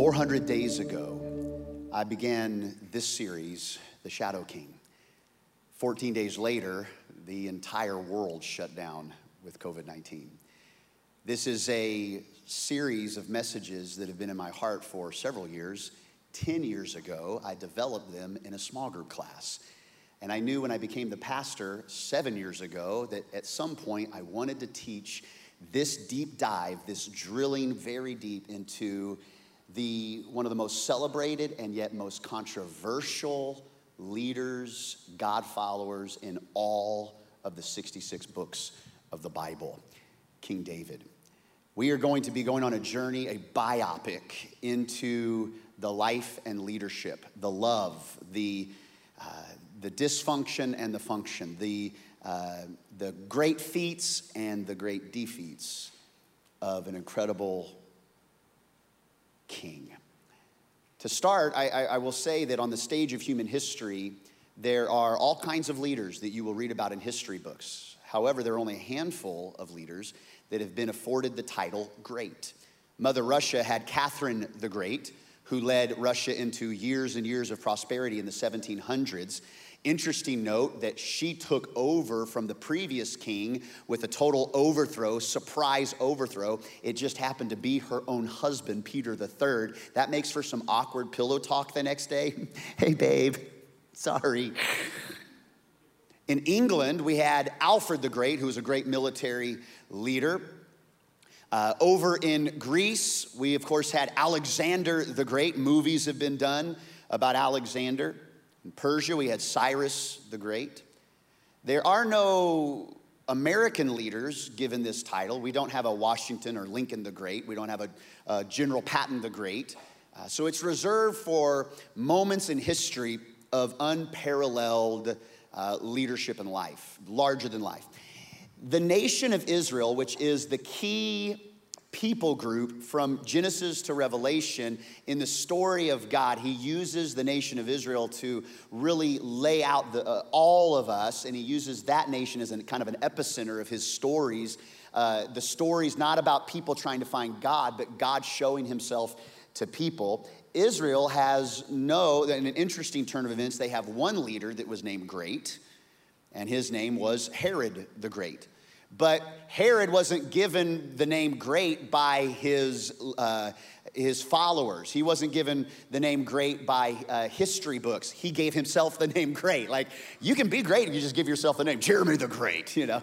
400 days ago, I began this series, The Shadow King. 14 days later, the entire world shut down with COVID 19. This is a series of messages that have been in my heart for several years. 10 years ago, I developed them in a small group class. And I knew when I became the pastor seven years ago that at some point I wanted to teach this deep dive, this drilling very deep into the one of the most celebrated and yet most controversial leaders, God followers in all of the 66 books of the Bible, King David. We are going to be going on a journey, a biopic into the life and leadership, the love, the, uh, the dysfunction and the function, the, uh, the great feats and the great defeats of an incredible king. To start, I, I, I, will say that on the stage of human history, there are all kinds of leaders that you will read about in history books. However, there are only a handful of leaders that have been afforded the title great. Mother Russia had Catherine the Great, who led Russia into years and years of prosperity in the 1700s. Interesting note that she took over from the previous king with a total overthrow, surprise overthrow. It just happened to be her own husband, Peter III. That makes for some awkward pillow talk the next day. hey, babe, sorry. In England, we had Alfred the Great, who was a great military leader. Uh, over in Greece, we of course had Alexander the Great. Movies have been done about Alexander. In Persia, we had Cyrus the Great. There are no American leaders given this title. We don't have a Washington or Lincoln the Great. We don't have a, a General Patton the Great. Uh, so it's reserved for moments in history of unparalleled uh, leadership in life, larger than life. The nation of Israel, which is the key people group from Genesis to Revelation in the story of God. He uses the nation of Israel to really lay out the, uh, all of us, and he uses that nation as a kind of an epicenter of his stories. Uh, the story's not about people trying to find God, but God showing himself to people. Israel has no, in an interesting turn of events, they have one leader that was named Great, and his name was Herod the Great. But Herod wasn't given the name great by his, uh, his followers. He wasn't given the name great by uh, history books. He gave himself the name great. Like, you can be great if you just give yourself the name Jeremy the Great, you know.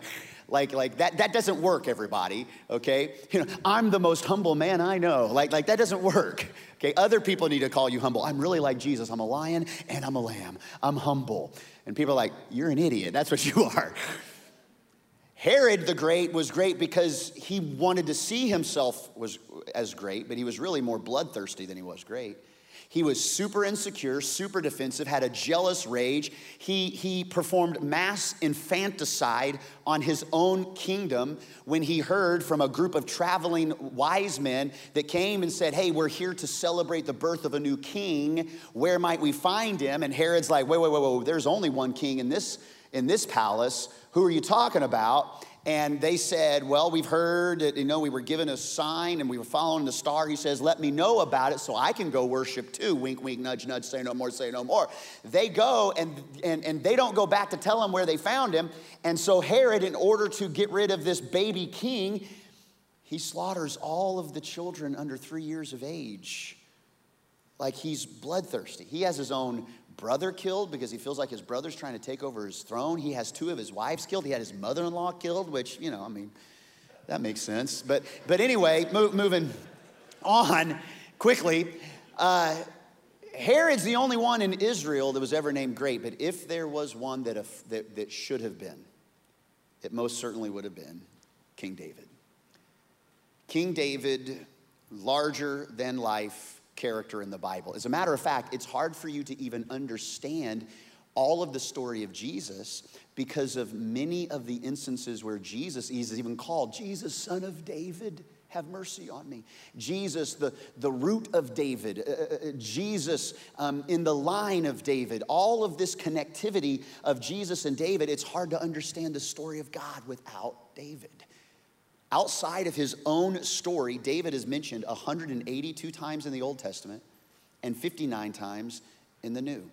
Like, like that, that doesn't work, everybody, okay? You know, I'm the most humble man I know. Like, like that doesn't work, okay? Other people need to call you humble. I'm really like Jesus. I'm a lion and I'm a lamb. I'm humble. And people are like, you're an idiot. That's what you are. Herod the Great was great because he wanted to see himself was, as great, but he was really more bloodthirsty than he was great. He was super insecure, super defensive, had a jealous rage. He, he performed mass infanticide on his own kingdom when he heard from a group of traveling wise men that came and said, Hey, we're here to celebrate the birth of a new king. Where might we find him? And Herod's like, Wait, wait, wait, wait, there's only one king in this, in this palace. Who are you talking about? And they said, Well, we've heard that, you know, we were given a sign and we were following the star. He says, Let me know about it so I can go worship too. Wink, wink, nudge, nudge, say no more, say no more. They go and, and, and they don't go back to tell him where they found him. And so Herod, in order to get rid of this baby king, he slaughters all of the children under three years of age. Like he's bloodthirsty. He has his own brother killed because he feels like his brother's trying to take over his throne. He has two of his wives killed. He had his mother in law killed, which, you know, I mean, that makes sense. But, but anyway, moving on quickly. Uh, Herod's the only one in Israel that was ever named great, but if there was one that, that, that should have been, it most certainly would have been King David. King David, larger than life, character in the Bible. As a matter of fact, it's hard for you to even understand all of the story of Jesus because of many of the instances where Jesus is even called Jesus, son of David have mercy on me. Jesus, the, the root of David, uh, uh, uh, Jesus um, in the line of David, all of this connectivity of Jesus and David, it's hard to understand the story of God without David. Outside of his own story, David is mentioned 182 times in the Old Testament and 59 times in the New.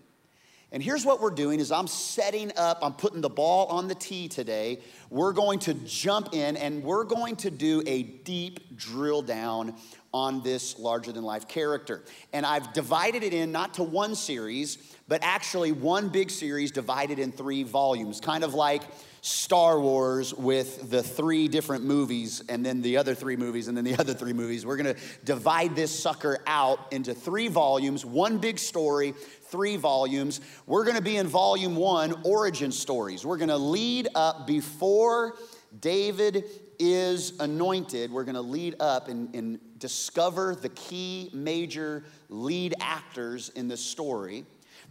And here's what we're doing is I'm setting up, I'm putting the ball on the tee today. We're going to jump in and we're going to do a deep drill down on this larger than life character. And I've divided it in not to one series, but actually one big series divided in three volumes, kind of like Star Wars with the three different movies and then the other three movies and then the other three movies. We're gonna divide this sucker out into three volumes, one big story, three volumes. We're gonna be in volume one, origin stories. We're gonna lead up before David is anointed. We're gonna lead up and, and discover the key major lead actors in the story.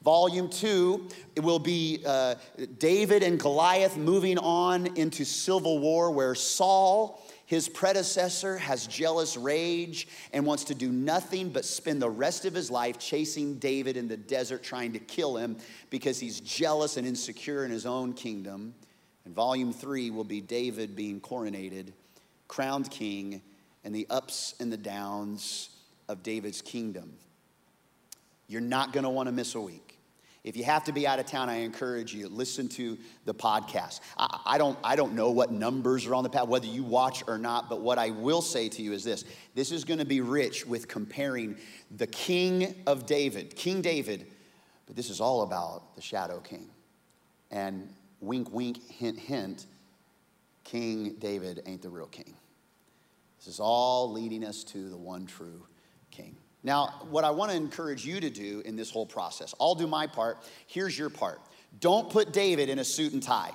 Volume two, it will be uh, David and Goliath moving on into civil war where Saul, his predecessor, has jealous rage and wants to do nothing but spend the rest of his life chasing David in the desert, trying to kill him because he's jealous and insecure in his own kingdom. And volume three will be David being coronated, crowned king, and the ups and the downs of David's kingdom. You're not gonna wanna miss a week. If you have to be out of town, I encourage you, listen to the podcast. I, I, don't, I don't know what numbers are on the pad, whether you watch or not, but what I will say to you is this this is going to be rich with comparing the King of David, King David, but this is all about the Shadow King. And wink, wink, hint, hint, King David ain't the real king. This is all leading us to the one true king. Now, what I want to encourage you to do in this whole process, I'll do my part. Here's your part. Don't put David in a suit and tie.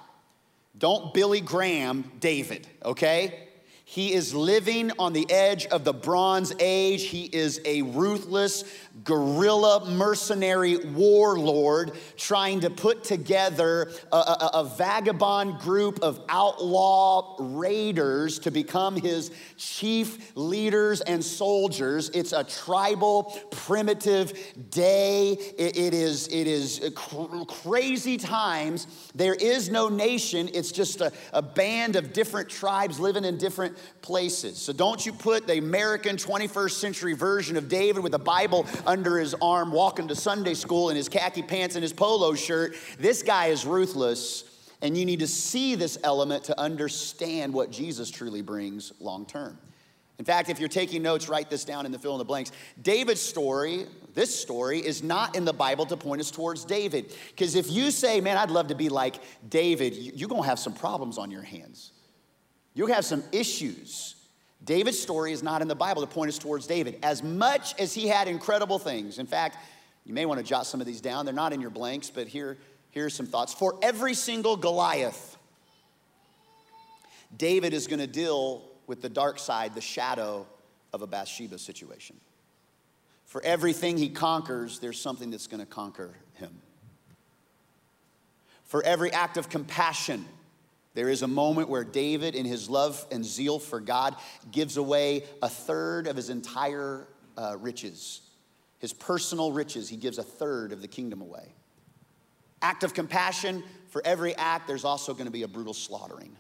Don't Billy Graham David, okay? He is living on the edge of the Bronze Age. He is a ruthless guerrilla mercenary warlord trying to put together a, a, a, vagabond group of outlaw raiders to become his chief leaders and soldiers. It's a tribal, primitive day. it, it is, it is cr- crazy times. There is no nation, it's just a, a band of different tribes living in different places. So don't you put the American 21st century version of David with the Bible under his arm walking to Sunday school in his khaki pants and his polo shirt. This guy is ruthless. And you need to see this element to understand what Jesus truly brings long term. In fact, if you're taking notes, write this down in the fill in the blanks. David's story, this story, is not in the Bible to point us towards David. Because if you say, man, I'd love to be like David, you're gonna have some problems on your hands. You'll have some issues. David's story is not in the Bible to point us towards David, as much as he had incredible things. In fact, you may want to jot some of these down. They're not in your blanks, but here, here's some thoughts. For every single Goliath, David is going to deal with the dark side, the shadow of a Bathsheba situation. For everything he conquers, there's something that's going to conquer him. For every act of compassion, there is a moment where David, in his love and zeal for God, gives away a third of his entire uh, riches. His personal riches, he gives a third of the kingdom away. Act of compassion, for every act, there's also going to be a brutal slaughtering.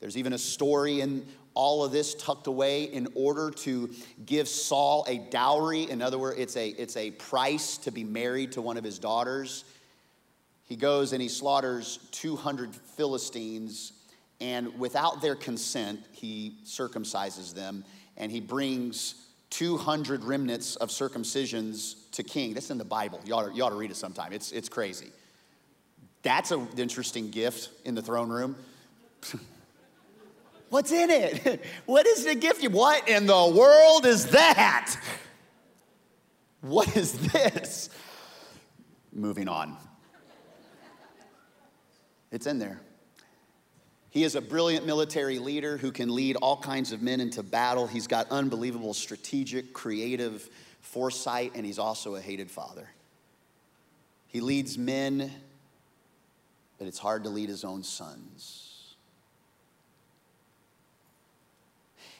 There's even a story in all of this tucked away in order to give Saul a dowry. In other words, it's a, it's a price to be married to one of his daughters. He goes and he slaughters 200 Philistines, and without their consent, he circumcises them, and he brings 200 remnants of circumcisions to king. That's in the Bible. You ought to, you ought to read it sometime. It's, it's crazy. That's an interesting gift in the throne room. What's in it? What is the gift? What in the world is that? What is this? Moving on. It's in there. He is a brilliant military leader who can lead all kinds of men into battle. He's got unbelievable strategic, creative foresight, and he's also a hated father. He leads men, but it's hard to lead his own sons.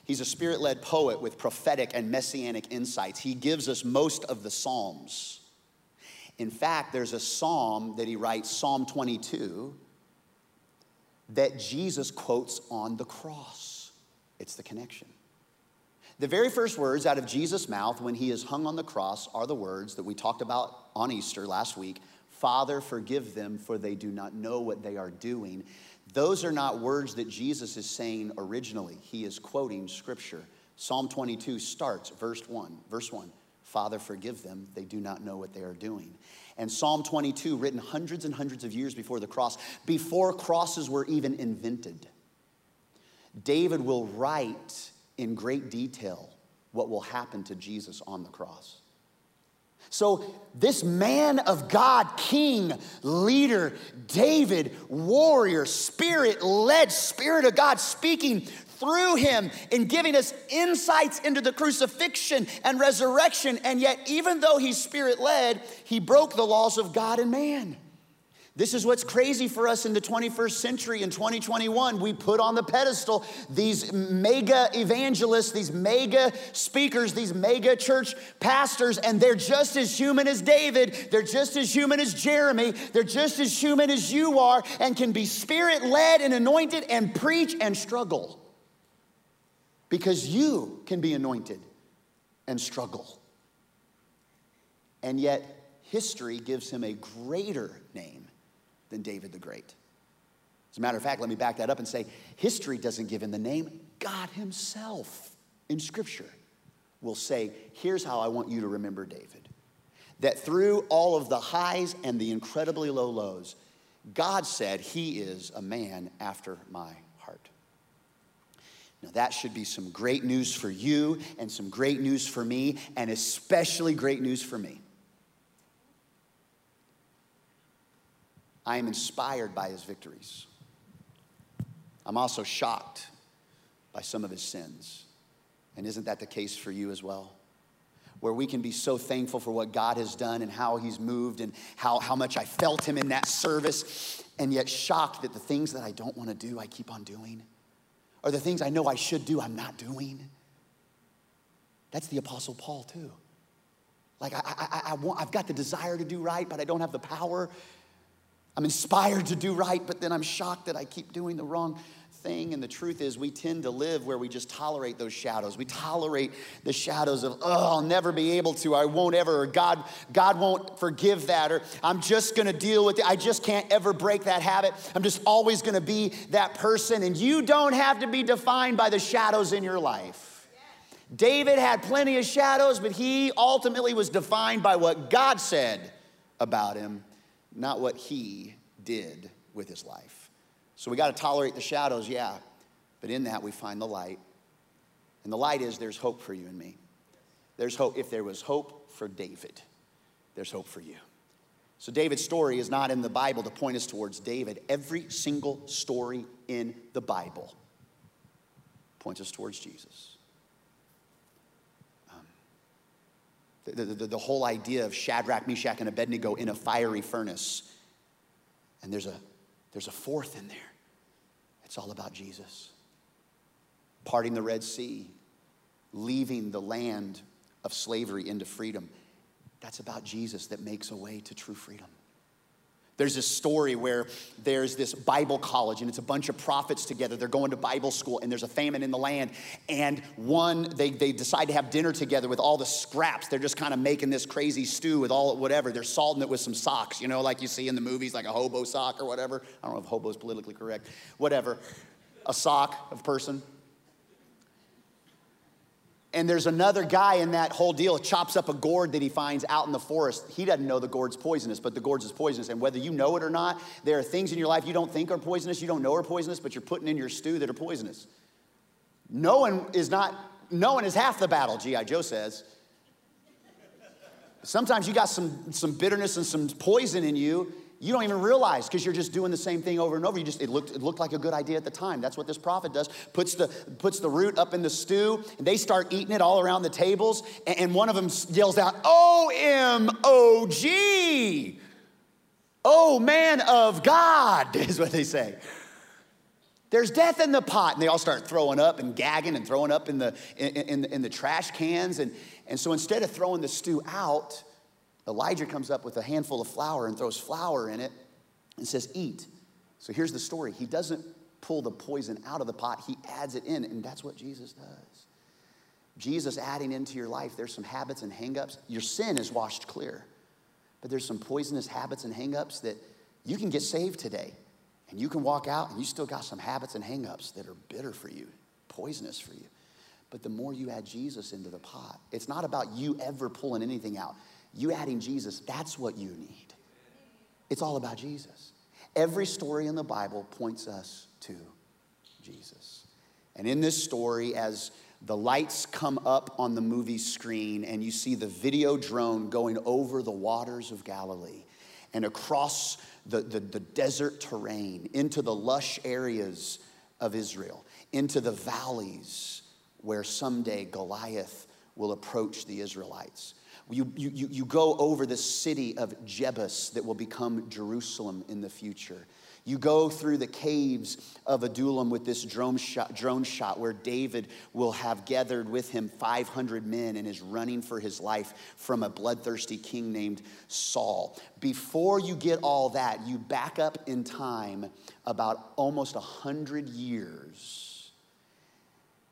He's a spirit led poet with prophetic and messianic insights. He gives us most of the Psalms. In fact, there's a psalm that he writes, Psalm 22 that Jesus quotes on the cross. It's the connection. The very first words out of Jesus' mouth when he is hung on the cross are the words that we talked about on Easter last week Father, forgive them, for they do not know what they are doing. Those are not words that Jesus is saying originally. He is quoting scripture. Psalm 22 starts, verse 1. Verse 1 Father, forgive them, they do not know what they are doing. And Psalm 22, written hundreds and hundreds of years before the cross, before crosses were even invented, David will write in great detail what will happen to Jesus on the cross. So, this man of God, king, leader, David, warrior, spirit led, spirit of God speaking through him in giving us insights into the crucifixion and resurrection. And yet, even though he's spirit led, he broke the laws of God and man. This is what's crazy for us in the 21st century in 2021. We put on the pedestal these mega evangelists, these mega speakers, these mega church pastors, and they're just as human as David. They're just as human as Jeremy. They're just as human as you are and can be spirit led and anointed and preach and struggle. Because you can be anointed and struggle. And yet, history gives him a greater name than David the Great. As a matter of fact, let me back that up and say history doesn't give him the name. God Himself in Scripture will say, Here's how I want you to remember David. That through all of the highs and the incredibly low lows, God said, He is a man after my. Now, that should be some great news for you and some great news for me, and especially great news for me. I am inspired by his victories. I'm also shocked by some of his sins. And isn't that the case for you as well? Where we can be so thankful for what God has done and how he's moved and how, how much I felt him in that service, and yet shocked that the things that I don't want to do, I keep on doing. Or the things I know I should do, I'm not doing. That's the Apostle Paul, too. Like, I, I, I want, I've got the desire to do right, but I don't have the power. I'm inspired to do right, but then I'm shocked that I keep doing the wrong thing. And the truth is, we tend to live where we just tolerate those shadows. We tolerate the shadows of, oh, I'll never be able to, I won't ever, or God, God won't forgive that, or I'm just gonna deal with it. I just can't ever break that habit. I'm just always gonna be that person. And you don't have to be defined by the shadows in your life. David had plenty of shadows, but he ultimately was defined by what God said about him not what he did with his life. So we got to tolerate the shadows, yeah, but in that we find the light. And the light is there's hope for you and me. There's hope. If there was hope for David, there's hope for you. So David's story is not in the Bible to point us towards David. Every single story in the Bible points us towards Jesus. Um, the, the, the, whole idea of Shadrach, Meshach, and Abednego in a fiery furnace. And there's a, there's a fourth in there. It's all about Jesus. Parting the Red Sea, leaving the land of slavery into freedom. That's about Jesus that makes a way to true freedom. There's this story where there's this Bible college, and it's a bunch of prophets together. They're going to Bible school, and there's a famine in the land. And one, they, they decide to have dinner together with all the scraps. They're just kind of making this crazy stew with all whatever. They're salting it with some socks, you know, like you see in the movies, like a hobo sock or whatever. I don't know if hobo is politically correct. Whatever. A sock of person. And there's another guy in that whole deal chops up a gourd that he finds out in the forest. He doesn't know the gourd's poisonous, but the gourd's is poisonous. And whether you know it or not, there are things in your life you don't think are poisonous, you don't know are poisonous, but you're putting in your stew that are poisonous. Knowing is not, knowing is half the battle, G.I. Joe says. Sometimes you got some, some bitterness and some poison in you, you don't even realize because you're just doing the same thing over and over. You just it looked it looked like a good idea at the time. That's what this prophet does. Puts the puts the root up in the stew, and they start eating it all around the tables. And one of them yells out, "O oh man of God," is what they say. There's death in the pot, and they all start throwing up and gagging and throwing up in the in, in, in the trash cans. And and so instead of throwing the stew out Elijah comes up with a handful of flour and throws flour in it and says, Eat. So here's the story. He doesn't pull the poison out of the pot, he adds it in, and that's what Jesus does. Jesus adding into your life, there's some habits and hangups. Your sin is washed clear, but there's some poisonous habits and hangups that you can get saved today. And you can walk out and you still got some habits and hangups that are bitter for you, poisonous for you. But the more you add Jesus into the pot, it's not about you ever pulling anything out. You adding Jesus, that's what you need. It's all about Jesus. Every story in the Bible points us to Jesus. And in this story, as the lights come up on the movie screen and you see the video drone going over the waters of Galilee and across the, the, the desert terrain into the lush areas of Israel, into the valleys where someday Goliath will approach the Israelites. You, you, you go over the city of Jebus that will become Jerusalem in the future. You go through the caves of Adullam with this drone shot, drone shot where David will have gathered with him 500 men and is running for his life from a bloodthirsty king named Saul. Before you get all that, you back up in time about almost 100 years.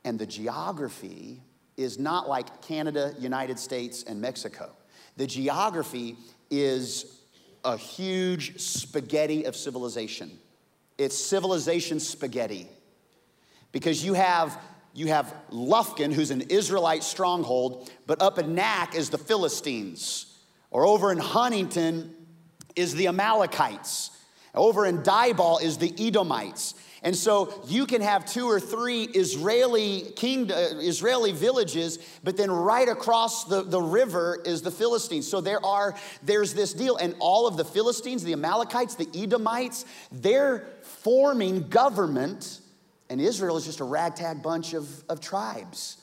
And the geography is not like Canada, United States, and Mexico. The geography is a huge spaghetti of civilization. It's civilization spaghetti. Because you have you have Lufkin, who's an Israelite stronghold, but up in Nak is the Philistines. Or over in Huntington is the Amalekites. Over in Diboll is the Edomites. And so you can have two or three Israeli king, uh, Israeli villages, but then right across the, the river is the Philistines. So there are there's this deal, and all of the Philistines, the Amalekites, the Edomites, they're forming government, and Israel is just a ragtag bunch of, of tribes.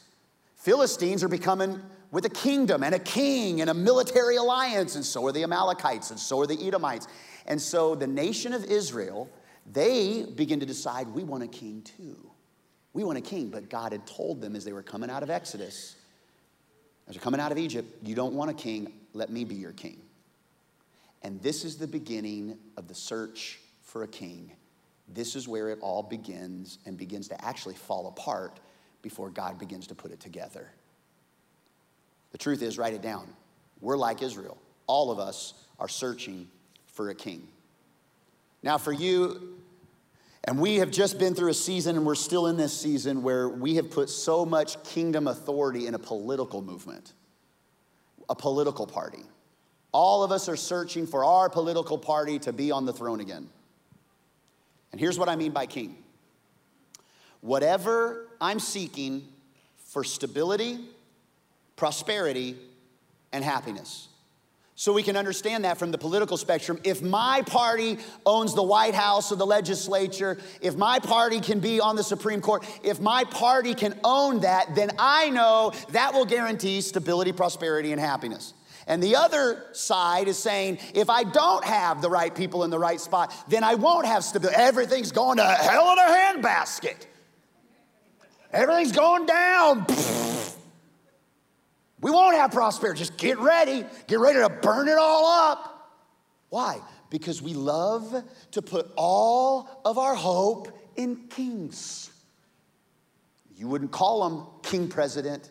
Philistines are becoming with a kingdom and a king and a military alliance, and so are the Amalekites, and so are the Edomites. And so the nation of Israel they begin to decide we want a king too. We want a king, but God had told them as they were coming out of Exodus, as they're coming out of Egypt, you don't want a king, let me be your king. And this is the beginning of the search for a king. This is where it all begins and begins to actually fall apart before God begins to put it together. The truth is, write it down. We're like Israel. All of us are searching for a king. Now, for you, and we have just been through a season, and we're still in this season where we have put so much kingdom authority in a political movement, a political party. All of us are searching for our political party to be on the throne again. And here's what I mean by king whatever I'm seeking for stability, prosperity, and happiness. So we can understand that from the political spectrum. If my party owns the White House or the legislature, if my party can be on the Supreme Court, if my party can own that, then I know that will guarantee stability, prosperity, and happiness. And the other side is saying, if I don't have the right people in the right spot, then I won't have stability. Everything's going to hell in a handbasket. Everything's going down. We won't have prosperity. Just get ready. Get ready to burn it all up. Why? Because we love to put all of our hope in kings. You wouldn't call them king president,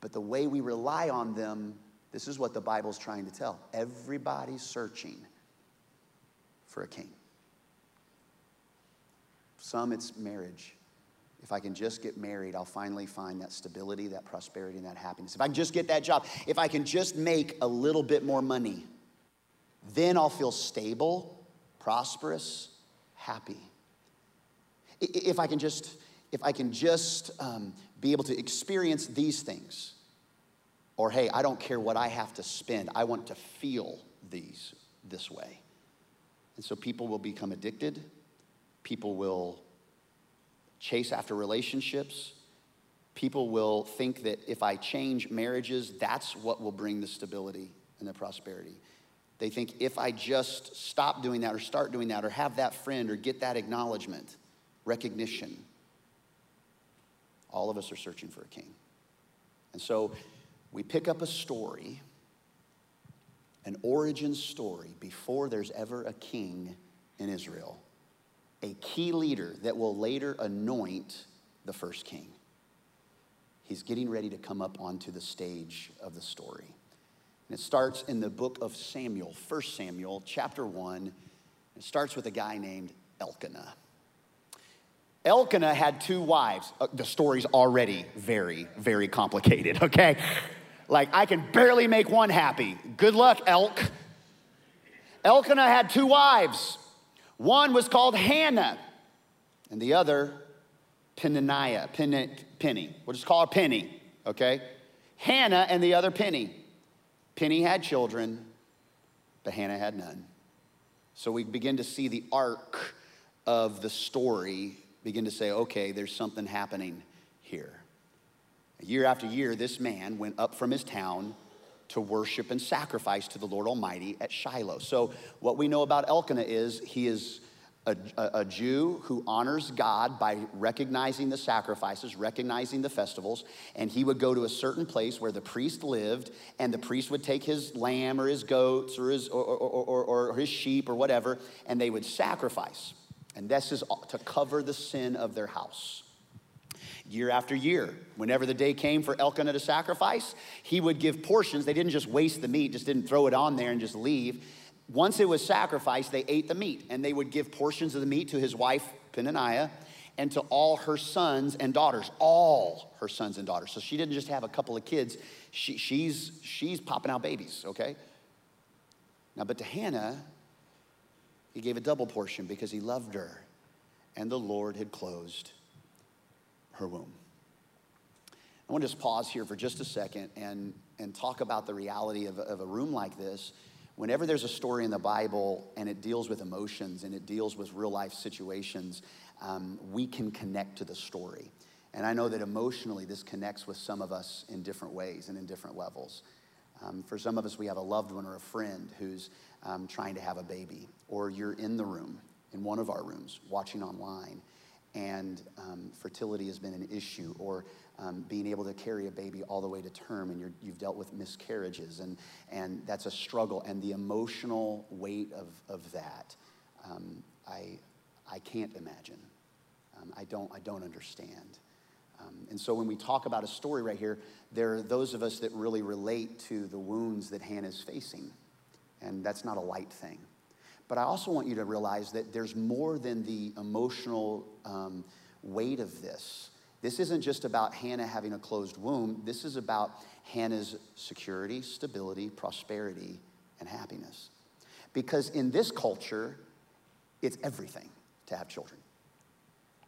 but the way we rely on them, this is what the Bible's trying to tell. Everybody's searching for a king. Some it's marriage. If I can just get married, I'll finally find that stability, that prosperity, and that happiness. If I can just get that job, if I can just make a little bit more money, then I'll feel stable, prosperous, happy. If I can just, if I can just um, be able to experience these things, or hey, I don't care what I have to spend, I want to feel these this way. And so people will become addicted, people will chase after relationships. People will think that if I change marriages, that's what will bring the stability and the prosperity. They think if I just stop doing that or start doing that or have that friend or get that acknowledgement, recognition, all of us are searching for a king. And so we pick up a story, an origin story, before there's ever a king in Israel a key leader that will later anoint the first king. He's getting ready to come up onto the stage of the story. And it starts in the book of Samuel, 1 Samuel, chapter 1. It starts with a guy named Elkanah. Elkanah had two wives. Uh, the story's already very, very complicated, okay? Like, I can barely make one happy. Good luck, Elk. Elkanah had two wives. One was called Hannah, and the other, Peninnah, Penny. Penny. We'll just call her Penny, okay? Hannah and the other Penny. Penny had children, but Hannah had none. So we begin to see the arc of the story begin to say, okay, there's something happening here. Year after year, this man went up from his town to worship and sacrifice to the Lord Almighty at Shiloh. So, what we know about Elkanah is he is a, a, a, Jew who honors God by recognizing the sacrifices, recognizing the festivals, and he would go to a certain place where the priest lived, and the priest would take his lamb or his goats or his, or, or, or, or his sheep or whatever, and they would sacrifice. And this is to cover the sin of their house. Year after year, whenever the day came for Elkanah to sacrifice, he would give portions. They didn't just waste the meat, just didn't throw it on there and just leave once it was sacrificed, they ate the meat, and they would give portions of the meat to his wife, Peninnah, and to all her sons and daughters, all her sons and daughters. So she didn't just have a couple of kids, she, she's, she's popping out babies, okay? Now, but to Hannah, he gave a double portion because he loved her, and the Lord had closed her womb. I want to just pause here for just a second and, and talk about the reality of, of a room like this Whenever there's a story in the Bible and it deals with emotions and it deals with real life situations, um, we can connect to the story. And I know that emotionally, this connects with some of us in different ways and in different levels. Um, for some of us, we have a loved one or a friend who's um, trying to have a baby, or you're in the room, in one of our rooms, watching online, and um, fertility has been an issue, or um, being able to carry a baby all the way to term, and you have dealt with miscarriages, and, and that's a struggle. And the emotional weight of, of that, um, I, I can't imagine. Um, I, don't, I don't understand. Um, and so when we talk about a story right here, there are those of us that really relate to the wounds that Hannah's facing, and that's not a light thing. But I also want you to realize that there's more than the emotional um, weight of this. This isn't just about Hannah having a closed womb. This is about Hannah's security, stability, prosperity, and happiness. Because in this culture, it's everything to have children.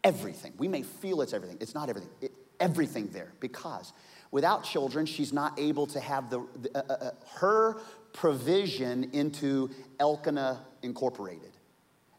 Everything. We may feel it's everything. It's not everything. It, everything there. Because without children, she's not able to have the, the uh, uh, uh her provision into Elkanah Incorporated.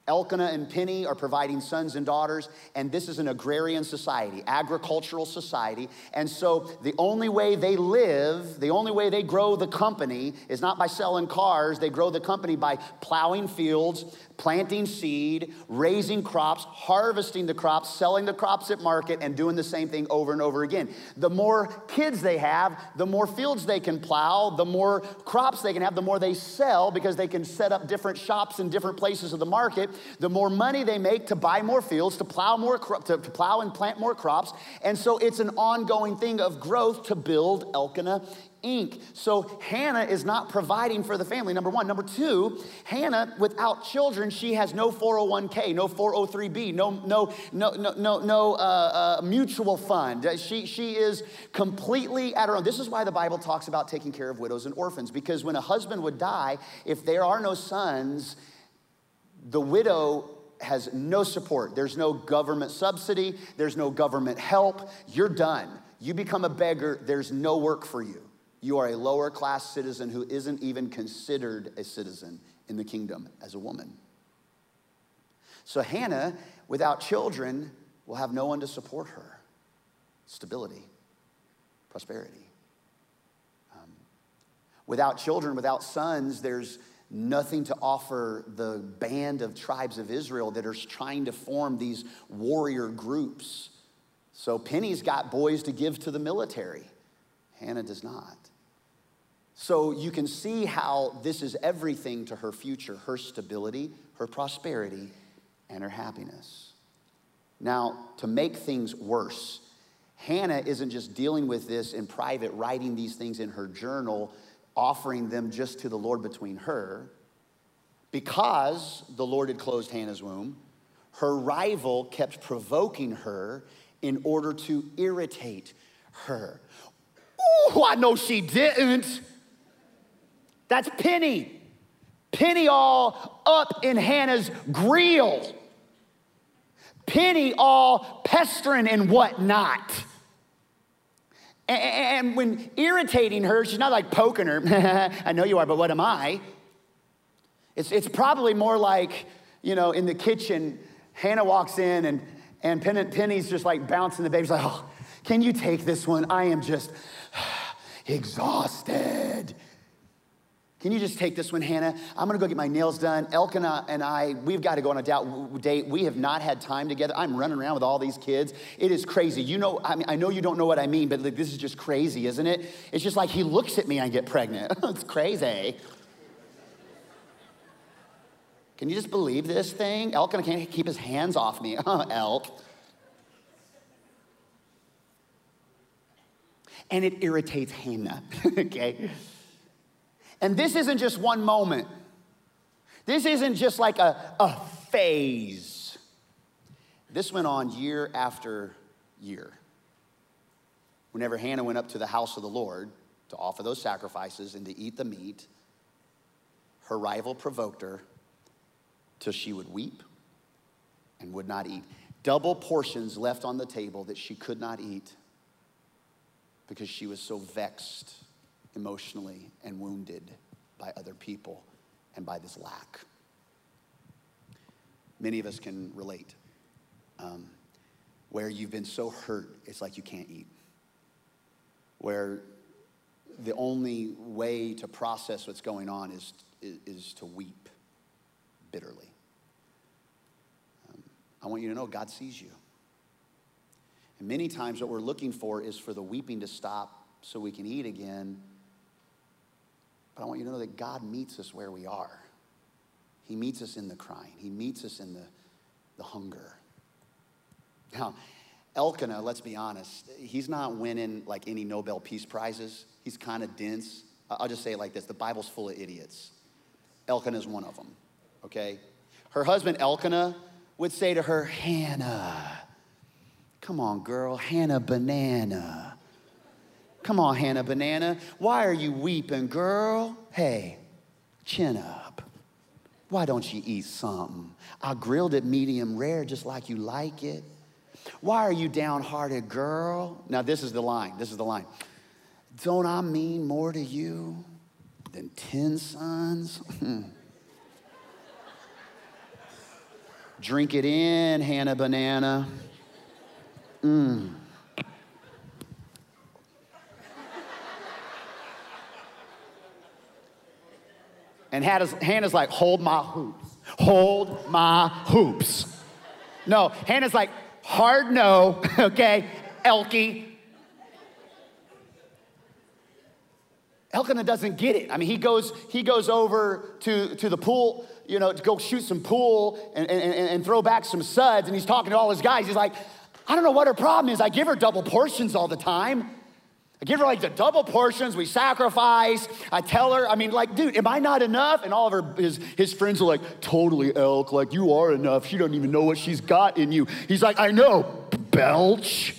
Elkanah and Penny are providing sons and daughters, and this is an agrarian society, agricultural society. And so the only way they live, the only way they grow the company is not by selling cars, they grow the company by plowing fields, planting seed, raising crops, harvesting the crops, selling the crops at market, and doing the same thing over and over again. The more kids they have, the more fields they can plow, the more crops they can have, the more they sell because they can set up different shops in different places of the market. The more money they make to buy more fields, to plow more, to, to plow and plant more crops. And so it's an ongoing thing of growth to build Elkanah Inc. So Hannah is not providing for the family, number one. Number two, Hannah, without children, she has no 401k, no 403b, no, no, no, no, no, no uh, uh, mutual fund. Uh, she, she is completely at her own. This is why the Bible talks about taking care of widows and orphans, because when a husband would die, if there are no sons, the widow has no support. There's no government subsidy, there's no government help. You're done. You become a beggar, there's no work for you you are a lower class citizen who isn't even considered a citizen in the kingdom as a woman. So Hannah, without children, will have no one to support her. Stability, prosperity. Um, without children, without sons, there's nothing to offer the band of tribes of Israel that are trying to form these warrior groups. So Penny's got boys to give to the military. Hannah does not. So you can see how this is everything to her future her stability, her prosperity, and her happiness. Now, to make things worse, Hannah isn't just dealing with this in private, writing these things in her journal, offering them just to the Lord between her. Because the Lord had closed Hannah's womb, her rival kept provoking her in order to irritate her. Oh, I know she didn't. That's Penny. Penny all up in Hannah's grill. Penny all pestering and whatnot. And when irritating her, she's not like poking her. I know you are, but what am I? It's, it's probably more like, you know, in the kitchen, Hannah walks in and, and Penny's just like bouncing the baby's like, oh, can you take this one? I am just exhausted. Can you just take this one, Hannah? I'm gonna go get my nails done. Elkanah and I, we've got to go on a date. We have not had time together. I'm running around with all these kids. It is crazy. You know, I mean, I know you don't know what I mean, but like, this is just crazy, isn't it? It's just like he looks at me and I get pregnant. it's crazy. Can you just believe this thing? Elkanah can't keep his hands off me. Oh, Elk. And it irritates Hannah, okay? And this isn't just one moment. This isn't just like a, a phase. This went on year after year. Whenever Hannah went up to the house of the Lord to offer those sacrifices and to eat the meat, her rival provoked her till she would weep and would not eat. Double portions left on the table that she could not eat because she was so vexed emotionally and wounded by other people and by this lack. Many of us can relate. Um, where you've been so hurt, it's like you can't eat. Where the only way to process what's going on is, is, to weep bitterly. Um, I want you to know God sees you. And many times, what we're looking for is for the weeping to stop so we can eat again but I want you to know that God meets us where we are. He meets us in the crying, He meets us in the, the hunger. Now, Elkanah, let's be honest, he's not winning like any Nobel Peace Prizes. He's kind of dense. I'll just say it like this the Bible's full of idiots. Elkanah is one of them, okay? Her husband, Elkanah, would say to her, Hannah, come on, girl, Hannah Banana. Come on, Hannah Banana. Why are you weeping, girl? Hey, chin up. Why don't you eat something? I grilled it medium rare just like you like it. Why are you downhearted, girl? Now, this is the line. This is the line. Don't I mean more to you than 10 sons? Drink it in, Hannah Banana. Mmm. And Hannah's, like, hold my hoops. Hold my hoops. No, Hannah's like, hard no, okay, Elkie. Elkanah doesn't get it. I mean, he goes, he goes over to, to the pool, you know, to go shoot some pool and, and, and throw back some suds. And he's talking to all his guys. He's like, I don't know what her problem is. I give her double portions all the time. I give her like the double portions. We sacrifice. I tell her, I mean, like, dude, am I not enough? And all of her, his, his friends are like, totally, Elk. Like, you are enough. She doesn't even know what she's got in you. He's like, I know, belch.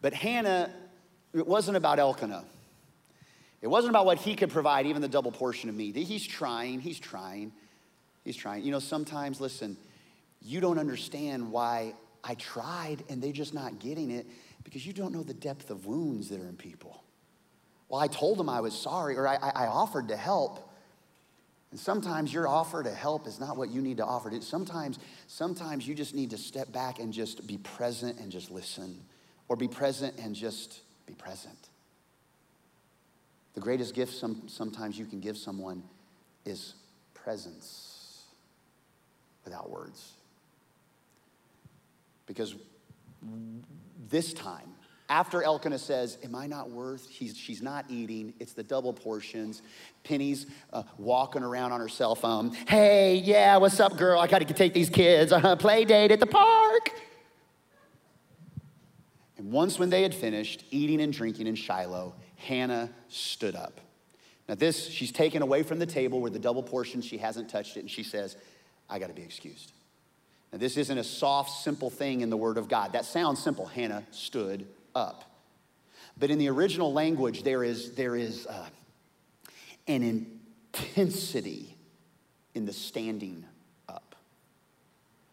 But Hannah, it wasn't about Elkanah. It wasn't about what he could provide, even the double portion of me. He's trying, he's trying, he's trying. You know, sometimes, listen, you don't understand why I tried and they're just not getting it because you don't know the depth of wounds that are in people. Well, I told them I was sorry or I, I offered to help. And sometimes your offer to help is not what you need to offer. Sometimes, sometimes you just need to step back and just be present and just listen, or be present and just be present. The greatest gift some, sometimes you can give someone is presence without words. Because this time, After Elkanah says, Am I not worth? He's, she's not eating. It's the double portions. Penny's uh, walking around on her cell phone. Hey, yeah, what's up, girl? I got to take these kids. Uh, play date at the park. And once when they had finished eating and drinking in Shiloh, Hannah stood up. Now, this, she's taken away from the table where the double portion, she hasn't touched it, and she says, I got to be excused. Now, this isn't a soft, simple thing in the Word of God. That sounds simple. Hannah stood up. But in the original language, there is, there is uh, an intensity in the standing up.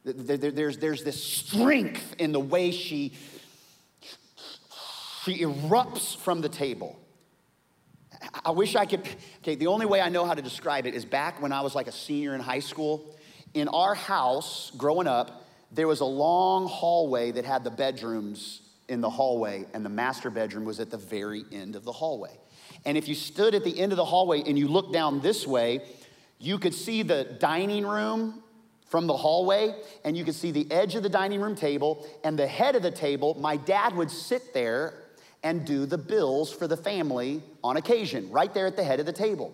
There, there, there's, there's this strength in the way she, she erupts from the table. I wish I could. Okay, the only way I know how to describe it is back when I was like a senior in high school. In our house, growing up, there was a long hallway that had the bedrooms in the hallway, and the master bedroom was at the very end of the hallway. And if you stood at the end of the hallway and you looked down this way, you could see the dining room from the hallway, and you could see the edge of the dining room table and the head of the table. My dad would sit there and do the bills for the family on occasion, right there at the head of the table.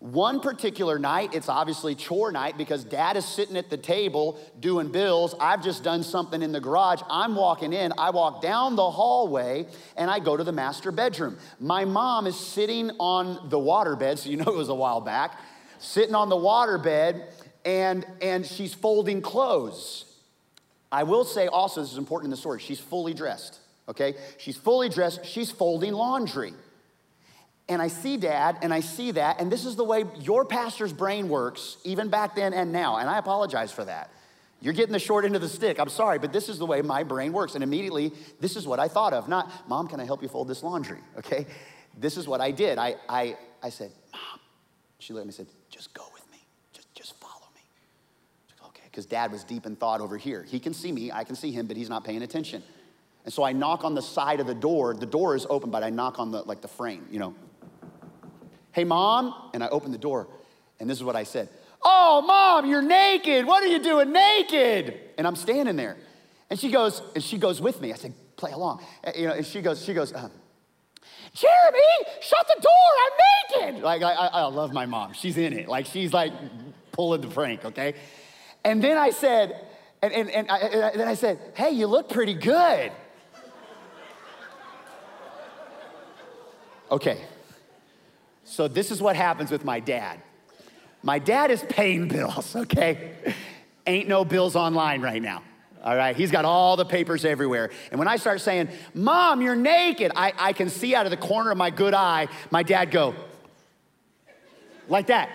One particular night, it's obviously chore night because dad is sitting at the table doing bills. I've just done something in the garage. I'm walking in. I walk down the hallway and I go to the master bedroom. My mom is sitting on the waterbed, so you know it was a while back, sitting on the waterbed and, and she's folding clothes. I will say also, this is important in the story, she's fully dressed, okay? She's fully dressed, she's folding laundry. And I see dad and I see that, and this is the way your pastor's brain works, even back then and now. And I apologize for that. You're getting the short end of the stick. I'm sorry, but this is the way my brain works. And immediately, this is what I thought of. Not, Mom, can I help you fold this laundry? Okay? This is what I did. I, I, I said, Mom. She looked at me and said, Just go with me. Just, just follow me. Said, okay, because dad was deep in thought over here. He can see me, I can see him, but he's not paying attention. And so I knock on the side of the door. The door is open, but I knock on the like the frame, you know, Hey, mom. And I opened the door, and this is what I said Oh, mom, you're naked. What are you doing naked? And I'm standing there. And she goes, and she goes with me. I said, play along. And, you know, and she goes, she goes, um, Jeremy, shut the door. I'm naked. Like, I, I love my mom. She's in it. Like, she's like pulling the prank, okay? And then I said, and, and, and, I, and then I said, hey, you look pretty good. Okay, so, this is what happens with my dad. My dad is paying bills, okay? Ain't no bills online right now. All right, he's got all the papers everywhere. And when I start saying, Mom, you're naked, I, I can see out of the corner of my good eye my dad go, like that.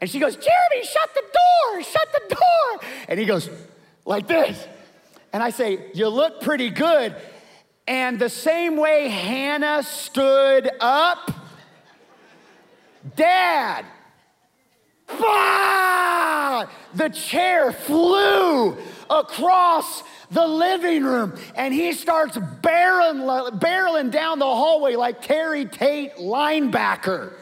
And she goes, Jeremy, shut the door, shut the door. And he goes, like this. And I say, You look pretty good. And the same way Hannah stood up, Dad! Bah! The chair flew across the living room and he starts barreling, barreling down the hallway like Terry Tate linebacker.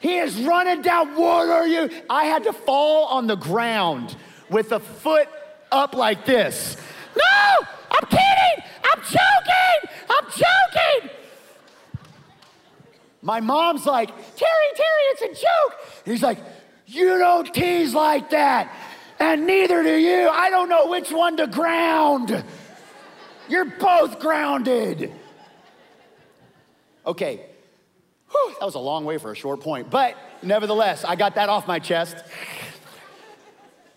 He is running down. What are you? I had to fall on the ground with a foot up like this. No, I'm kidding. I'm joking. I'm joking. My mom's like, Terry, Terry, it's a joke. he's like, You don't tease like that. And neither do you. I don't know which one to ground. You're both grounded. Okay, Whew, that was a long way for a short point, but nevertheless, I got that off my chest.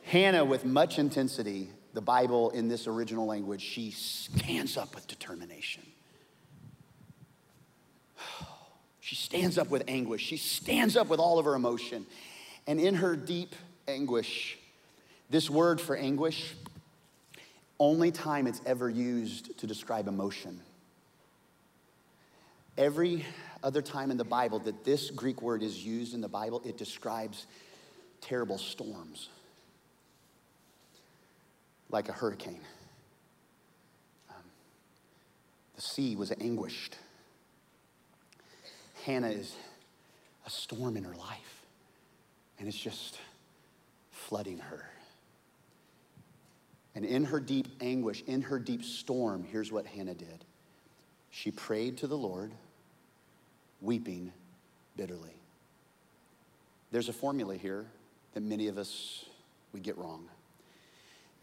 Hannah, with much intensity, the Bible in this original language, she stands up with determination. She stands up with anguish. She stands up with all of her emotion. And in her deep anguish, this word for anguish, only time it's ever used to describe emotion. Every other time in the Bible that this Greek word is used in the Bible, it describes terrible storms, like a hurricane. Um, the sea was anguished. Hannah is a storm in her life, and it's just flooding her. And in her deep anguish, in her deep storm, here's what Hannah did She prayed to the Lord, weeping bitterly. There's a formula here that many of us we get wrong.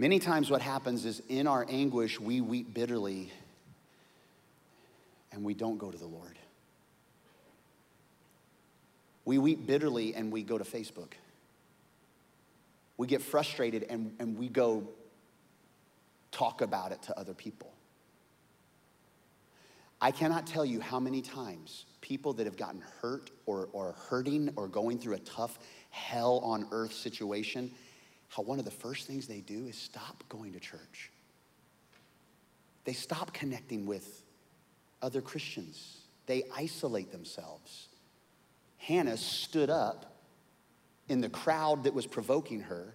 Many times what happens is in our anguish we weep bitterly and we don't go to the Lord. We weep bitterly and we go to Facebook. We get frustrated and, and we go talk about it to other people. I cannot tell you how many times people that have gotten hurt or, or hurting or going through a tough hell on earth situation, how one of the first things they do is stop going to church. They stop connecting with other Christians, they isolate themselves. Hannah stood up in the crowd that was provoking her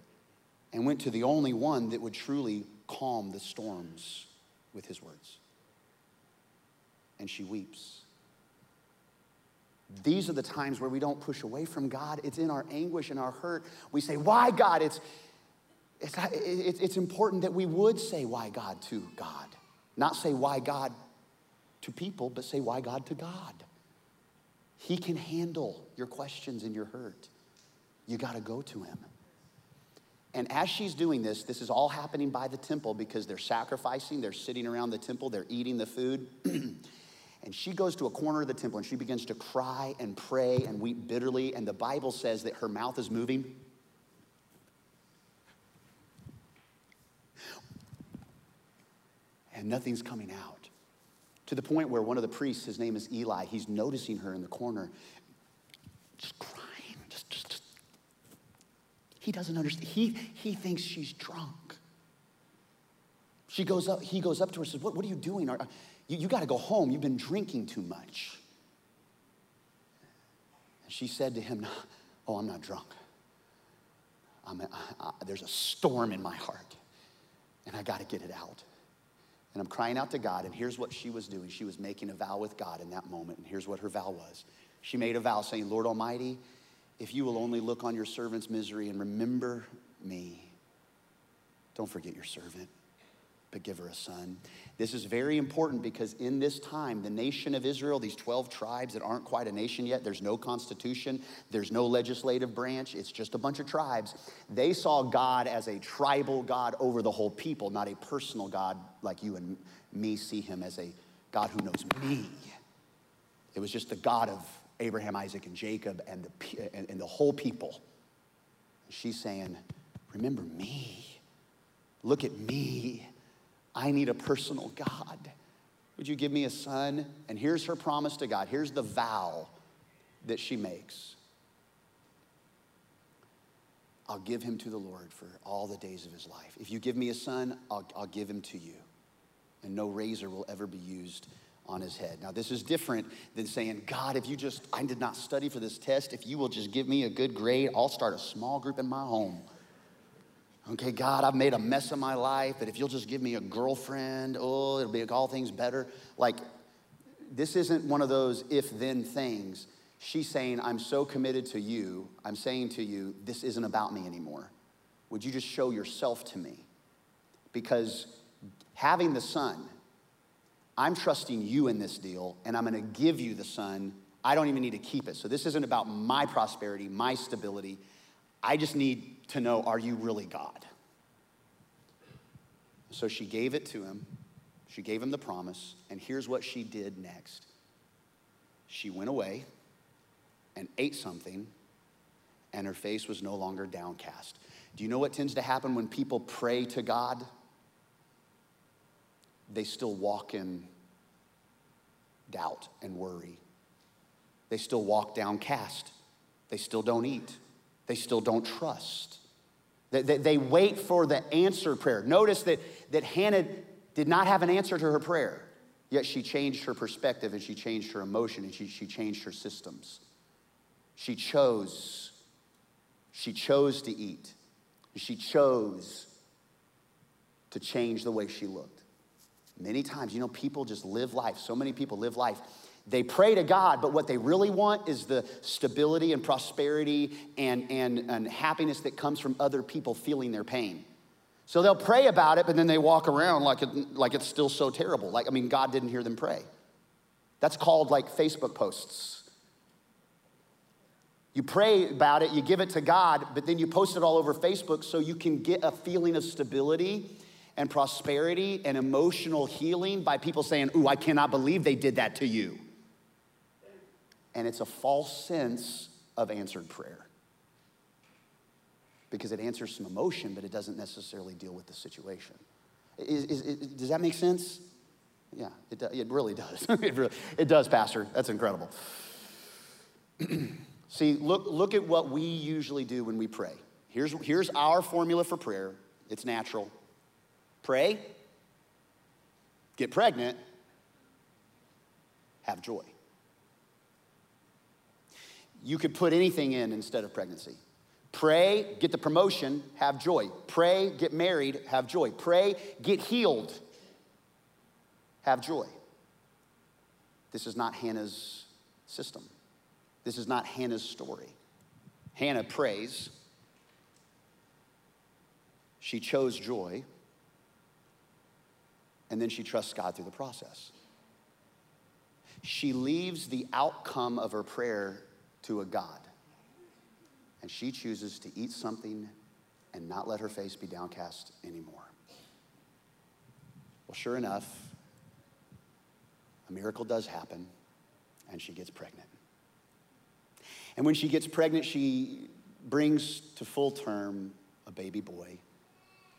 and went to the only one that would truly calm the storms with his words. And she weeps. These are the times where we don't push away from God. It's in our anguish and our hurt. We say, Why God? It's, it's, it's important that we would say, Why God to God. Not say, Why God to people, but say, Why God to God. He can handle your questions and your hurt. You got to go to Him. And as she's doing this, this is all happening by the temple because they're sacrificing, they're sitting around the temple, they're eating the food. and she goes to a corner of the temple and she begins to cry and pray and weep bitterly. And the Bible says that her mouth is moving. And nothing's coming out. To the point where one of the priests, his name is Eli, he's noticing her in the corner, just crying just, just, he doesn't understand. He, he thinks she's drunk. She goes up, he goes up to her and says, What, what are you doing? Are, you, you got to go home. You've been drinking too much. And she said to him, Oh, I'm not drunk. I'm, I, I, there's a storm in my heart, and I got to get it out. And I'm crying out to God, and here's what she was doing. She was making a vow with God in that moment, and here's what her vow was. She made a vow saying, Lord Almighty, if you will only look on your servant's misery and remember me, don't forget your servant, but give her a son. This is very important because in this time, the nation of Israel, these 12 tribes that aren't quite a nation yet, there's no constitution, there's no legislative branch, it's just a bunch of tribes. They saw God as a tribal God over the whole people, not a personal God like you and me see him as a God who knows me. It was just the God of Abraham, Isaac, and Jacob and the, and, and the whole people. She's saying, Remember me. Look at me. I need a personal God. Would you give me a son? And here's her promise to God. Here's the vow that she makes I'll give him to the Lord for all the days of his life. If you give me a son, I'll, I'll give him to you. And no razor will ever be used on his head. Now, this is different than saying, God, if you just, I did not study for this test, if you will just give me a good grade, I'll start a small group in my home. Okay, God, I've made a mess of my life, but if you'll just give me a girlfriend, oh, it'll make all things better. Like, this isn't one of those if then things. She's saying, I'm so committed to you, I'm saying to you, this isn't about me anymore. Would you just show yourself to me? Because having the son, I'm trusting you in this deal, and I'm gonna give you the son. I don't even need to keep it. So this isn't about my prosperity, my stability. I just need to know are you really God? So she gave it to him. She gave him the promise, and here's what she did next. She went away and ate something, and her face was no longer downcast. Do you know what tends to happen when people pray to God? they still walk in doubt and worry. They still walk downcast. They still don't eat. They still don't trust. They, they, they wait for the answer prayer. Notice that, that Hannah did not have an answer to her prayer, yet she changed her perspective and she changed her emotion and she, she changed her systems. She chose. She chose to eat. She chose to change the way she looked. Many times, you know, people just live life. So many people live life. They pray to God, but what they really want is the stability and prosperity and, and, and happiness that comes from other people feeling their pain. So they'll pray about it, but then they walk around like, it, like it's still so terrible. Like, I mean, God didn't hear them pray. That's called like Facebook posts. You pray about it, you give it to God, but then you post it all over Facebook so you can get a feeling of stability and prosperity and emotional healing by people saying, Ooh, I cannot believe they did that to you. And it's a false sense of answered prayer because it answers some emotion, but it doesn't necessarily deal with the situation. Is, is, is, does that make sense? Yeah, it, it really does. it, really, it does, Pastor. That's incredible. See, look, look at what we usually do when we pray. Here's, here's our formula for prayer it's natural pray, get pregnant, have joy. You could put anything in instead of pregnancy. Pray, get the promotion, have joy. Pray, get married, have joy. Pray, get healed, have joy. This is not Hannah's system. This is not Hannah's story. Hannah prays. She chose joy. And then she trusts God through the process. She leaves the outcome of her prayer to a God and she chooses to eat something and not let her face be downcast anymore. Well, sure enough, a miracle does happen, and she gets pregnant. And when she gets pregnant, she brings to full term a baby boy.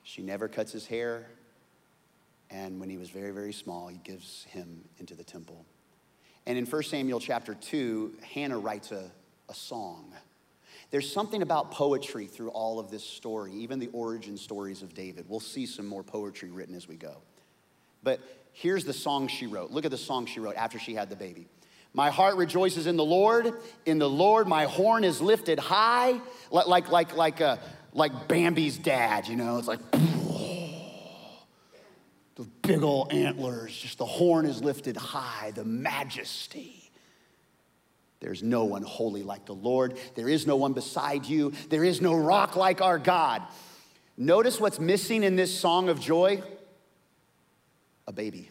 She never cuts his hair, and when he was very, very small, he gives him into the temple. And in 1 Samuel chapter 2, Hannah writes a, a song there's something about poetry through all of this story, even the origin stories of David. We'll see some more poetry written as we go. But here's the song she wrote. Look at the song she wrote after she had the baby. My heart rejoices in the Lord. In the Lord, my horn is lifted high, like, like, like, like, uh, like Bambi's dad, you know? It's like, the big old antlers, just the horn is lifted high, the majesty. There's no one holy like the Lord. There is no one beside you. There is no rock like our God. Notice what's missing in this song of joy a baby.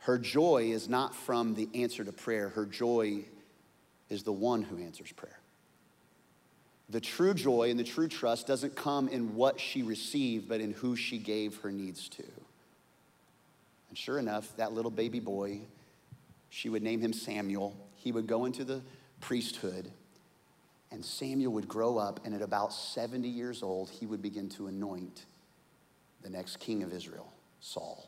Her joy is not from the answer to prayer, her joy is the one who answers prayer. The true joy and the true trust doesn't come in what she received, but in who she gave her needs to. And sure enough, that little baby boy she would name him Samuel. He would go into the priesthood, and Samuel would grow up, and at about 70 years old, he would begin to anoint the next king of Israel, Saul.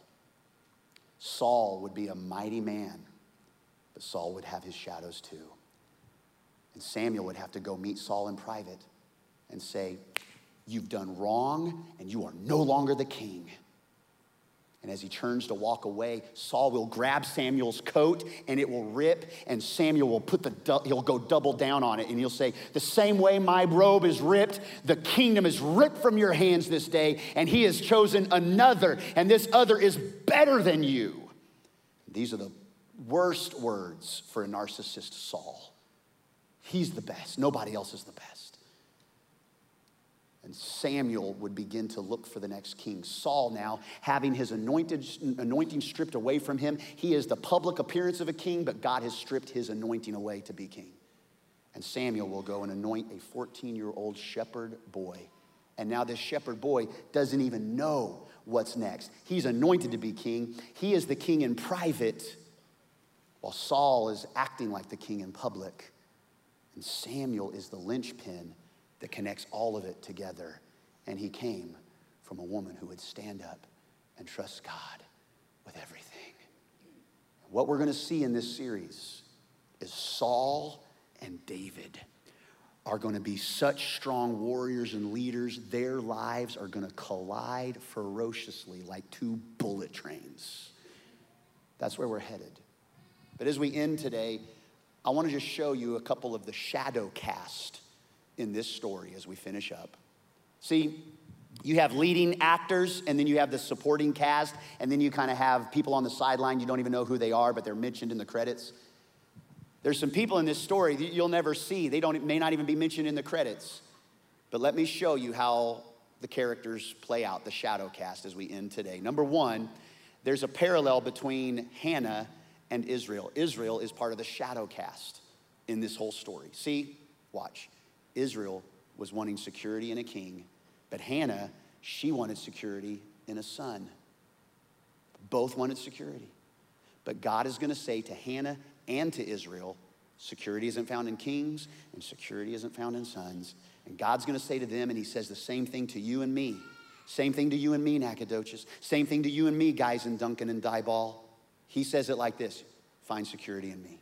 Saul would be a mighty man, but Saul would have his shadows too. And Samuel would have to go meet Saul in private and say, You've done wrong, and you are no longer the king. And as he turns to walk away, Saul will grab Samuel's coat and it will rip, and Samuel will put the, he'll go double down on it and he'll say, The same way my robe is ripped, the kingdom is ripped from your hands this day, and he has chosen another, and this other is better than you. These are the worst words for a narcissist Saul. He's the best, nobody else is the best. And Samuel would begin to look for the next king. Saul, now having his anointed, anointing stripped away from him, he is the public appearance of a king, but God has stripped his anointing away to be king. And Samuel will go and anoint a 14 year old shepherd boy. And now this shepherd boy doesn't even know what's next. He's anointed to be king. He is the king in private, while Saul is acting like the king in public. And Samuel is the linchpin that connects all of it together. And he came from a woman who would stand up and trust God with everything. What we're going to see in this series is Saul and David are going to be such strong warriors and leaders, their lives are going to collide ferociously like two bullet trains. That's where we're headed. But as we end today, I want to just show you a couple of the shadow cast in this story as we finish up. See, you have leading actors, and then you have the supporting cast, and then you kind of have people on the sideline. You don't even know who they are, but they're mentioned in the credits. There's some people in this story that you'll never see. They don't, may not even be mentioned in the credits. But let me show you how the characters play out, the shadow cast, as we end today. Number one, there's a parallel between Hannah and Israel. Israel is part of the shadow cast in this whole story. See, watch. Israel was wanting security in a king, but Hannah, she wanted security in a son. Both wanted security. But God is going to say to Hannah and to Israel, security isn't found in kings and security isn't found in sons. And God's going to say to them, and He says the same thing to you and me. Same thing to you and me, Nacogdoches. Same thing to you and me, guys in Duncan and Diboll. He says it like this find security in me.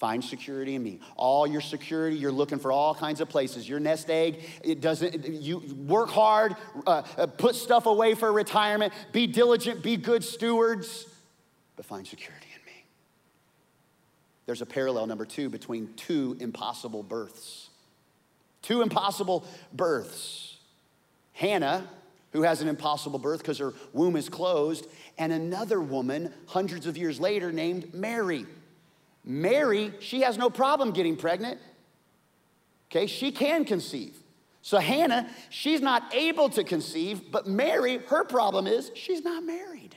Find security in me. All your security, you're looking for all kinds of places. Your nest egg, it doesn't, you work hard, uh, uh, put stuff away for retirement, be diligent, be good stewards, but find security in me. There's a parallel, number two, between two impossible births. Two impossible births. Hannah, who has an impossible birth because her womb is closed, and another woman hundreds of years later named Mary. Mary, she has no problem getting pregnant. Okay, she can conceive. So Hannah, she's not able to conceive, but Mary, her problem is she's not married.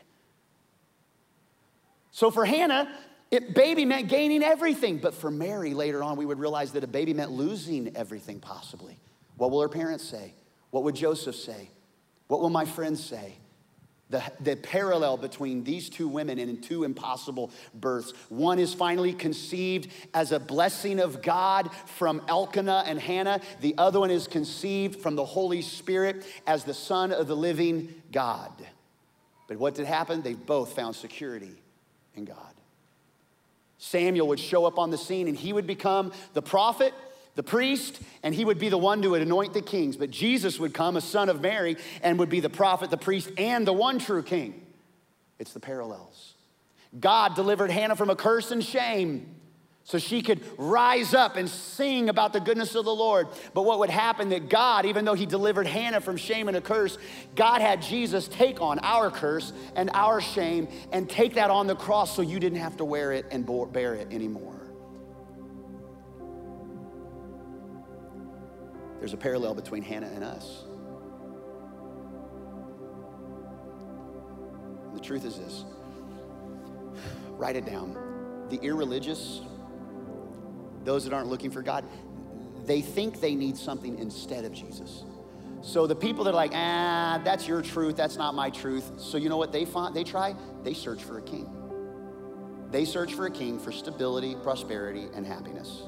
So for Hannah, it, baby meant gaining everything, but for Mary later on, we would realize that a baby meant losing everything possibly. What will her parents say? What would Joseph say? What will my friends say? The, the parallel between these two women and two impossible births. One is finally conceived as a blessing of God from Elkanah and Hannah. The other one is conceived from the Holy Spirit as the Son of the living God. But what did happen? They both found security in God. Samuel would show up on the scene and he would become the prophet the priest, and he would be the one to anoint the kings. But Jesus would come, a son of Mary, and would be the prophet, the priest, and the one true king. It's the parallels. God delivered Hannah from a curse and shame so she could rise up and sing about the goodness of the Lord. But what would happen that God, even though he delivered Hannah from shame and a curse, God had Jesus take on our curse and our shame and take that on the cross so you didn't have to wear it and bear it anymore. There's a parallel between Hannah and us. And the truth is this write it down. The irreligious, those that aren't looking for God, they think they need something instead of Jesus. So the people that are like, ah, that's your truth, that's not my truth. So you know what they find, they try? They search for a king. They search for a king for stability, prosperity, and happiness.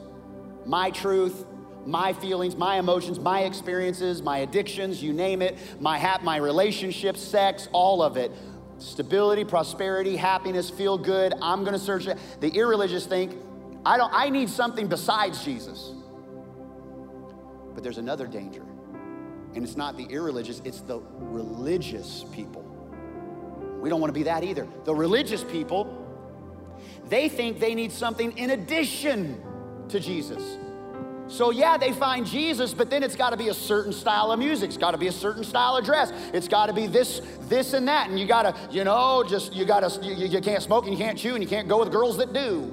My truth, my feelings, my emotions, my experiences, my addictions, you name it, my hap, my relationships, sex, all of it. Stability, prosperity, happiness, feel good. I'm going to search it. The irreligious think, I don't I need something besides Jesus. But there's another danger. And it's not the irreligious, it's the religious people. We don't want to be that either. The religious people, they think they need something in addition to Jesus. So, yeah, they find Jesus, but then it's got to be a certain style of music. It's got to be a certain style of dress. It's got to be this, this, and that. And you got to, you know, just, you got to, you, you can't smoke and you can't chew and you can't go with girls that do.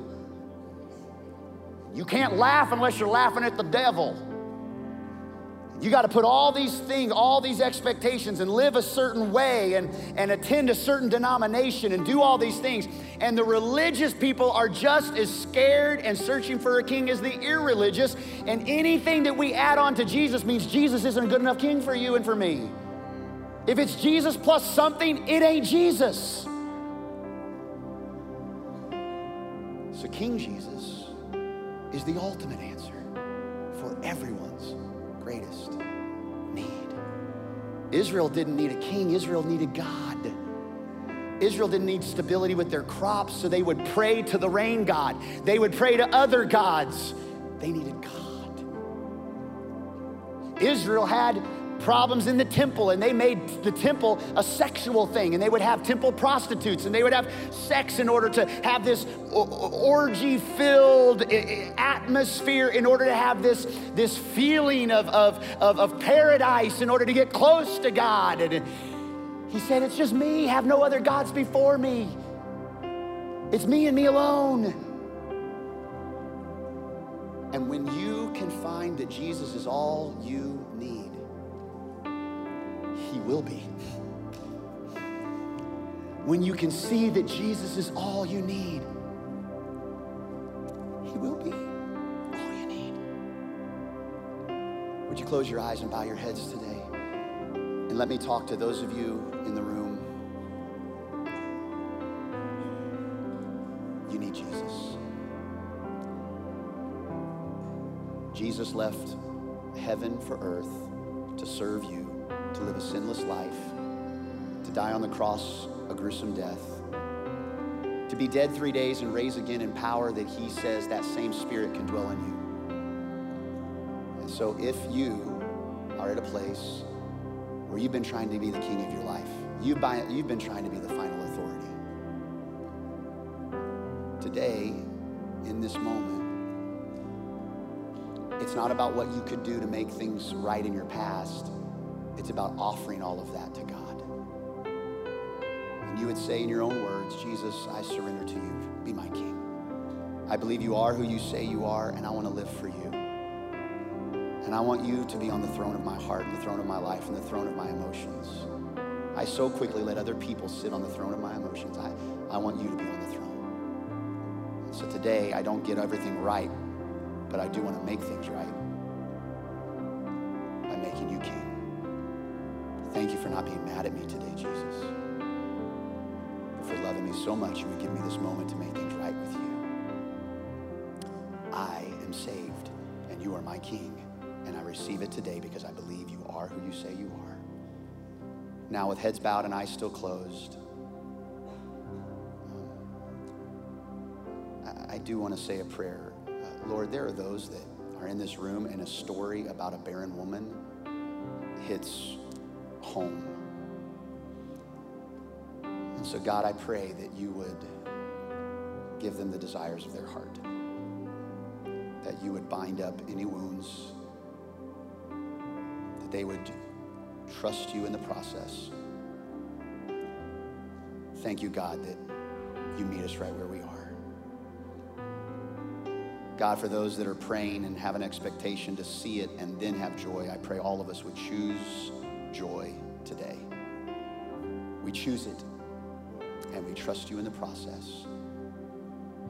You can't laugh unless you're laughing at the devil. You got to put all these things, all these expectations, and live a certain way and, and attend a certain denomination and do all these things. And the religious people are just as scared and searching for a king as the irreligious. And anything that we add on to Jesus means Jesus isn't a good enough king for you and for me. If it's Jesus plus something, it ain't Jesus. So, King Jesus is the ultimate answer for everyone's greatest. Israel didn't need a king, Israel needed God. Israel didn't need stability with their crops, so they would pray to the rain god. They would pray to other gods. They needed God. Israel had problems in the temple, and they made the temple a sexual thing, and they would have temple prostitutes, and they would have sex in order to have this orgy filled atmosphere, in order to have this, this feeling of, of, of, of paradise, in order to get close to God. And he said, It's just me, have no other gods before me. It's me and me alone. And when you can find that Jesus is all you he will be. when you can see that Jesus is all you need, He will be all you need. Would you close your eyes and bow your heads today? And let me talk to those of you in the room. You need Jesus. Jesus left heaven for earth to serve you, to live a sinless life, to die on the cross a gruesome death, to be dead three days and raise again in power that he says that same spirit can dwell in you. And so if you are at a place where you've been trying to be the king of your life, you've, by, you've been trying to be the final authority. Today, in this moment, it's not about what you could do to make things right in your past. It's about offering all of that to God. And you would say in your own words, Jesus, I surrender to you. Be my king. I believe you are who you say you are, and I want to live for you. And I want you to be on the throne of my heart, and the throne of my life, and the throne of my emotions. I so quickly let other people sit on the throne of my emotions. I, I want you to be on the throne. So today, I don't get everything right but I do want to make things right You for not being mad at me today, Jesus. For loving me so much, you would give me this moment to make things right with you. I am saved, and you are my king, and I receive it today because I believe you are who you say you are. Now, with heads bowed and eyes still closed, um, I do want to say a prayer uh, Lord, there are those that are in this room and a story about a barren woman hits home. And so, God, I pray that you would give them the desires of their heart, that you would bind up any wounds, that they would trust you in the process. Thank you, God, that you meet us right where we are. God, for those that are praying and have an expectation to see it and then have joy, I pray all of us would choose joy today. We choose it and we trust you in the process.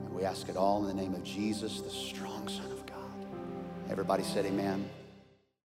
And we ask it all in the name of Jesus, the strong Son of God. Everybody said, Amen.